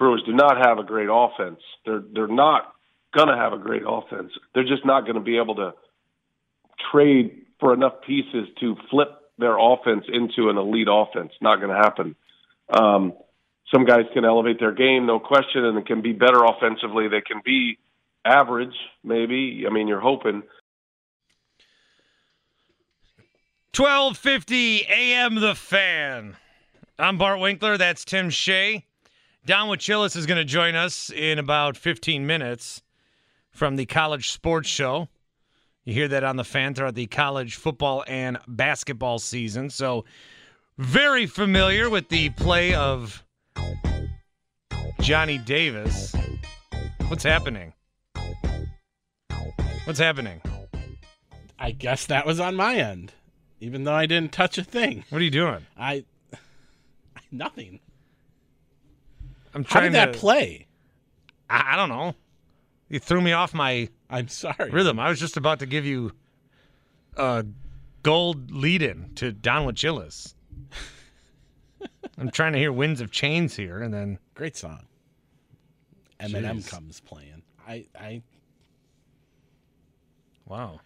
Brewers do not have a great offense. They're they're not gonna have a great offense. They're just not gonna be able to trade for enough pieces to flip their offense into an elite offense. Not gonna happen. Um, some guys can elevate their game, no question, and can be better offensively. They can be average, maybe. I mean, you're hoping. 1250 AM The Fan. I'm Bart Winkler. That's Tim Shea. Don Wachillis is going to join us in about 15 minutes from the College Sports Show. You hear that on the fan throughout the college football and basketball season. So, very familiar with the play of Johnny Davis. What's happening? What's happening? I guess that was on my end, even though I didn't touch a thing. What are you doing? I nothing. I'm How trying did that to play? I, I don't know. You threw me off my I'm sorry. rhythm. I was just about to give you a gold lead in to Don Wachillis. I'm trying to hear Winds of Chains here, and then Great song. Eminem Jeez. comes playing. I I wow.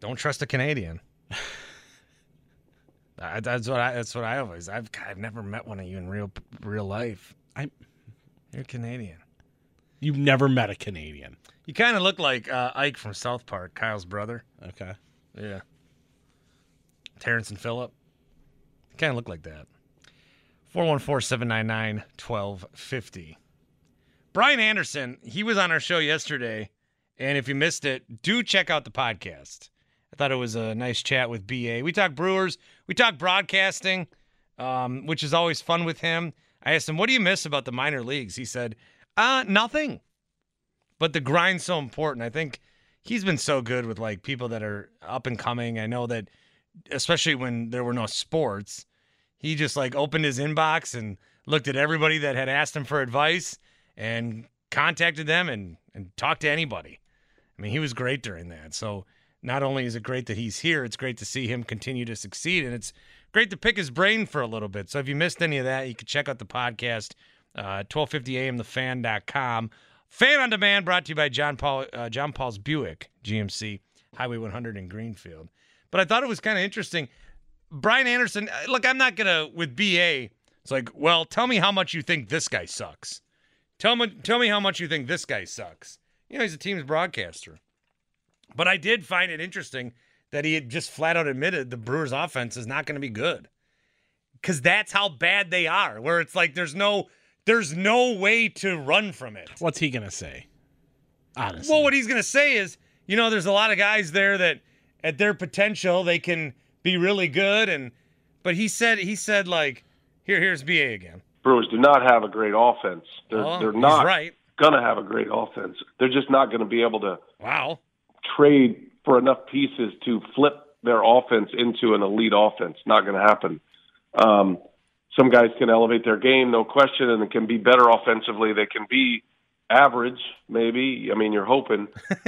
Don't trust a Canadian. That- that's what I. That's what I always. I've I've never met one of you in real real life. I You're Canadian. you've never met a Canadian. You kind of look like uh, Ike from South Park, Kyle's brother. Okay. Yeah. Terrance and Phillip. Kind of look like that. 414 799 1250. Brian Anderson, he was on our show yesterday. And if you missed it, do check out the podcast. Thought it was a nice chat with BA. We talk Brewers, we talk broadcasting, um, which is always fun with him. I asked him, What do you miss about the minor leagues? He said, Uh, nothing. But the grind's so important. I think he's been so good with like people that are up and coming. I know that especially when there were no sports, he just like opened his inbox and looked at everybody that had asked him for advice and contacted them and and talked to anybody. I mean, he was great during that. So not only is it great that he's here, it's great to see him continue to succeed, and it's great to pick his brain for a little bit. So if you missed any of that, you can check out the podcast, uh, 1250 AM, thefan.com. Fan on demand brought to you by John Paul, uh, John Paul's Buick GMC, Highway 100 in Greenfield. But I thought it was kind of interesting. Brian Anderson, uh, look, I'm not gonna with BA. It's like, well, tell me how much you think this guy sucks. Tell me, tell me how much you think this guy sucks. You know, he's a team's broadcaster. But I did find it interesting that he had just flat out admitted the Brewers' offense is not going to be good, because that's how bad they are. Where it's like there's no, there's no way to run from it. What's he gonna say? Honestly. Well, what he's going to say is, you know, there's a lot of guys there that at their potential they can be really good and but he said he said like here here's BA again. Brewers do not have a great offense. They're Oh, they're not right. gonna have a great offense. They're just not going to be able to Wow. Trade for enough pieces to flip their offense into an elite offense. Not going to happen. Um, some guys can elevate their game, no question, and it can be better offensively. They can be average, maybe. I mean, you're hoping.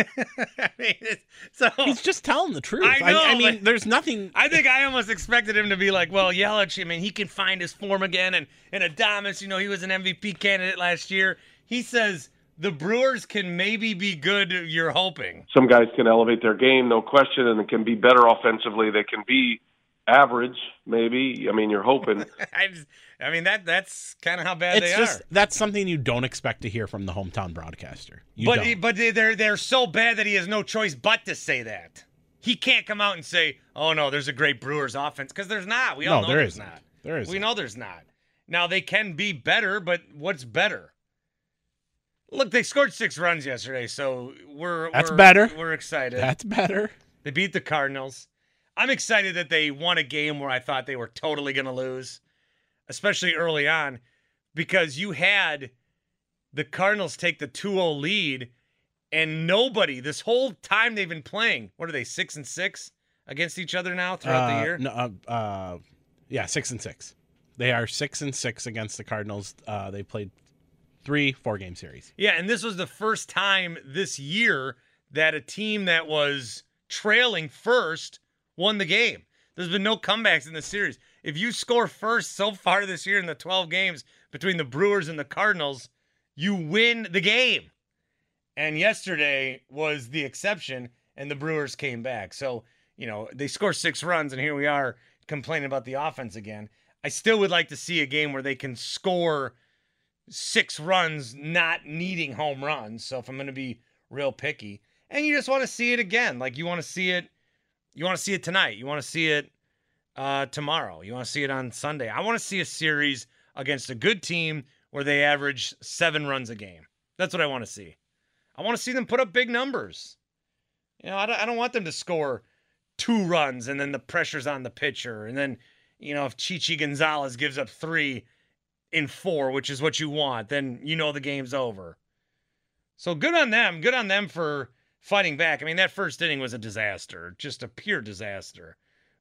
I mean, it's, so He's just telling the truth. I know, I, mean, but- there's nothing. I think I almost expected him to be like, well, Yelich, I mean, he can find his form again. And, and Adames, you know, he was an MVP candidate last year. He says the Brewers can maybe be good, you're hoping. Some guys can elevate their game, no question, and it can be better offensively. They can be average, maybe. I mean, you're hoping. I, just, I mean that that's kind of how bad It's they just are. that's something you don't expect to hear from the hometown broadcaster. You but don't. he, but they- they're they're so bad that he has no choice but to say that. He can't come out and say, "Oh no, there's a great Brewers offense," because there's not. We all No, know there there's isn't. not. There isn't. We know there's not. Now they can be better, but what's better? Look, they scored six runs yesterday, so we're That's we're- better. We're excited. That's better. They beat the Cardinals. I'm excited that they won a game where I thought they were totally going to lose, especially early on, because you had the Cardinals take the 2 0 lead, and nobody, this whole time they've been playing, what are they, six and six against each other now throughout Uh, the year? No, uh, uh, yeah, six and six. They are six and six against the Cardinals. Uh, they played three four game series. Yeah, and this was the first time this year that a team that was trailing first won the game. There's been no comebacks in the series. If you score first so far this year in the 12 games between the Brewers and the Cardinals, you win the game. And yesterday was the exception, and the Brewers came back. So, you know, they score six runs, and here we are complaining about the offense again. I still would like to see a game where they can score six runs not needing home runs. So if I'm going to be real picky, and you just want to see it again, like you want to see it, you want to see it tonight, you want to see it uh, tomorrow, you want to see it on Sunday. I want to see a series against a good team where they average seven runs a game. That's what I want to see. I want to see them put up big numbers. You know, I don't, I don't want them to score two runs and then the pressure's on the pitcher, and then you know if Chichi Gonzalez gives up three in four, which is what you want, then you know the game's over. So good on them. Good on them for fighting back. I mean, that first inning was a disaster, just a pure disaster.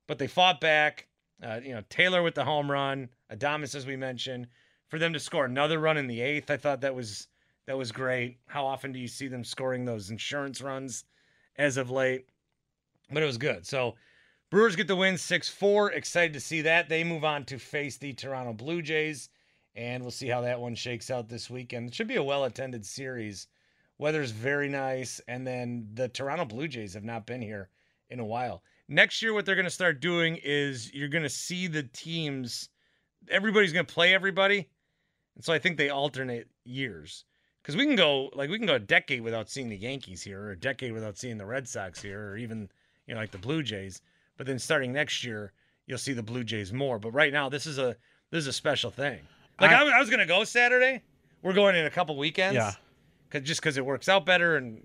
But they fought back. Uh, you know, Taylor with the home run, Adames, as we mentioned, for them to score another run in the eighth. I thought that was that was great. How often do you see them scoring those insurance runs as of late? But it was good. So Brewers get the win 6 4. Excited to see that. They move on to face the Toronto Blue Jays, and we'll see how that one shakes out this weekend. It should be a well attended series. Weather's very nice, and then the Toronto Blue Jays have not been here in a while. Next year, what they're going to start doing is you're going to see the teams, everybody's going to play everybody. And so I think they alternate years. Because we can go, like, we can go a decade without seeing the Yankees here, or a decade without seeing the Red Sox here, or even, you know, like the Blue Jays. But then starting next year, you'll see the Blue Jays more. But right now, this is a this is a special thing. Like I, I- I was gonna go Saturday. We're going in a couple weekends. Yeah. Cause just because it works out better and.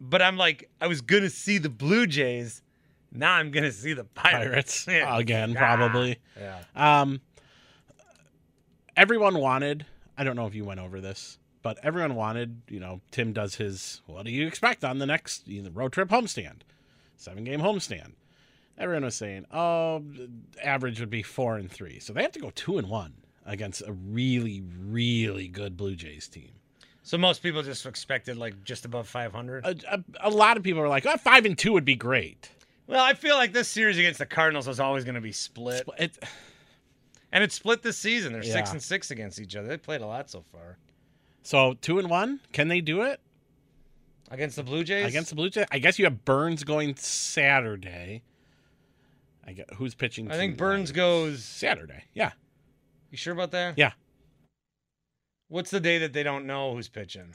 But I'm like, I was gonna see the Blue Jays. Now I'm gonna see the Pirates. Pirates again, Ah. probably. Yeah. Um, everyone wanted. I don't know if you went over this, but everyone wanted. You know, Tim does his. What do you expect on the next you know, road trip homestand? Seven game homestand. Everyone was saying, oh, average would be four and three, so they have to go two and one against a really, really good Blue Jays team. So most people just expected like just above 500. A, a, a lot of people are like, oh, five and two would be great. well, I feel like this series against the Cardinals is always going to be split, It, and it's split this season. They're six and six against each other. They played a lot so far so two and one, can they do it? against the Blue Jays. against the Blue Jays. I guess you have Burnes going Saturday. I get who's pitching. I think? Burnes goes. Saturday. Yeah, You sure about that? yeah. What's the day that they don't know who's pitching?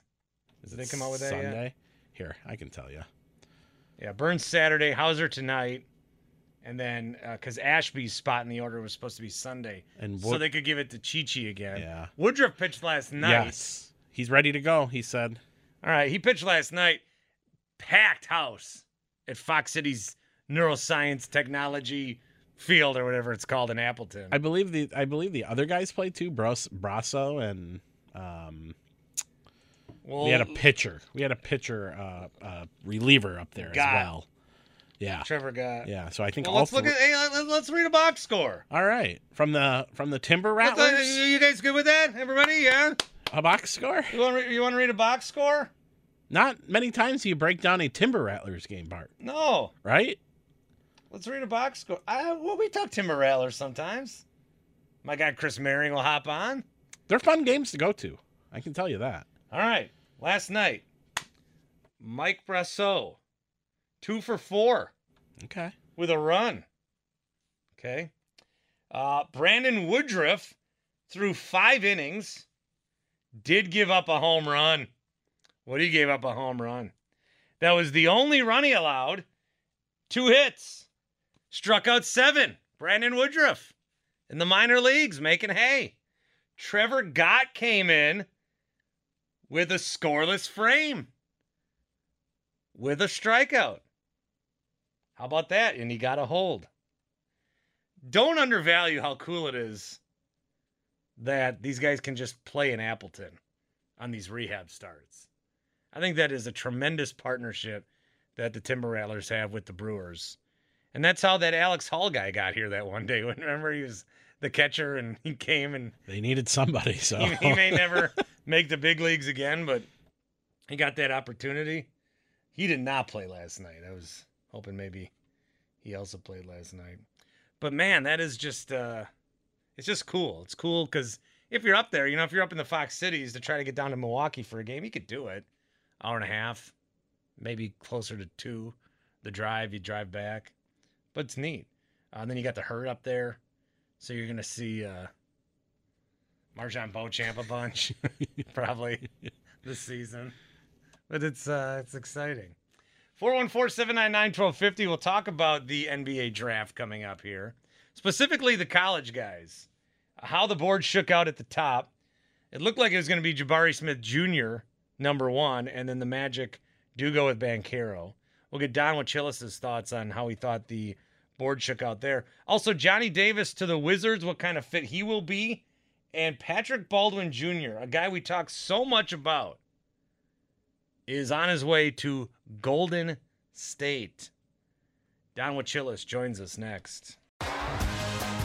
Did they come out with that yet? Sunday? Here, I can tell you. Yeah, Burnes Saturday, Houser tonight, and then uh, because Ashby's spot in the order was supposed to be Sunday, And so they could give it to Chi-Chi again. Yeah. Woodruff pitched last night. Yes, he's ready to go. He said. All right, he pitched last night. Packed house at Fox City's Neuroscience Technology Field or whatever it's called in Appleton. I believe the I believe the other guys played too. Bros, Brosseau and um, well, we had a pitcher. We had a pitcher uh, uh, reliever up there as well. Yeah, Trevor got. yeah. So I think Well, let's look at. Hey, let- let's read a box score. all right from the from the Timber Rattlers. you guys good with that? Everybody, yeah. a box score. You want you want to read a box score? Not many times do you break down a Timber Rattlers game, Bart. No. Right? Let's read a box score. I, well, we talk Timber Rattlers sometimes. My guy Chris Mehring will hop on. They're fun games to go to. I can tell you that. All right. Last night, Mike Brosseau, two for four Okay. with a run. Okay. Uh, Brandon Woodruff, through five innings, did give up a home run. What he gave up a home run. That was the only run he allowed. Two hits. Struck out seven. Brandon Woodruff in the minor leagues making hay. Trevor Gott came in with a scoreless frame with a strikeout. How about that? And he got a hold. Don't undervalue how cool it is that these guys can just play in Appleton on these rehab starts. I think that is a tremendous partnership that the Timber Rattlers have with the Brewers. And that's how that Alex Hall guy got here that one day. Remember, he was the catcher and he came and They needed somebody, so he, he may never make the big leagues again, but he got that opportunity. He did not play last night. I was hoping maybe he also played last night. But man, that is just uh it's just cool. It's cool because if you're up there, you know, if you're up in the Fox Cities to try to get down to Milwaukee for a game, you could do it. Hour and a half, maybe closer to two. The drive, you drive back, but it's neat. Uh, and then you got the herd up there, so you're gonna see uh, MarJon Beauchamp a bunch, probably this season. But it's uh, it's exciting. 414-799-1250. We'll talk about the NBA draft coming up here. Specifically the college guys. How the board shook out at the top. It looked like it was going to be Jabari Smith Jr., number one, and then the Magic do go with Banchero. We'll get Don Wachillis' thoughts on how he thought the board shook out there. Also, Johnny Davis to the Wizards, what kind of fit he will be. And Patrick Baldwin Jr., a guy we talk so much about, is on his way to Golden State. Don Wachillis joins us next.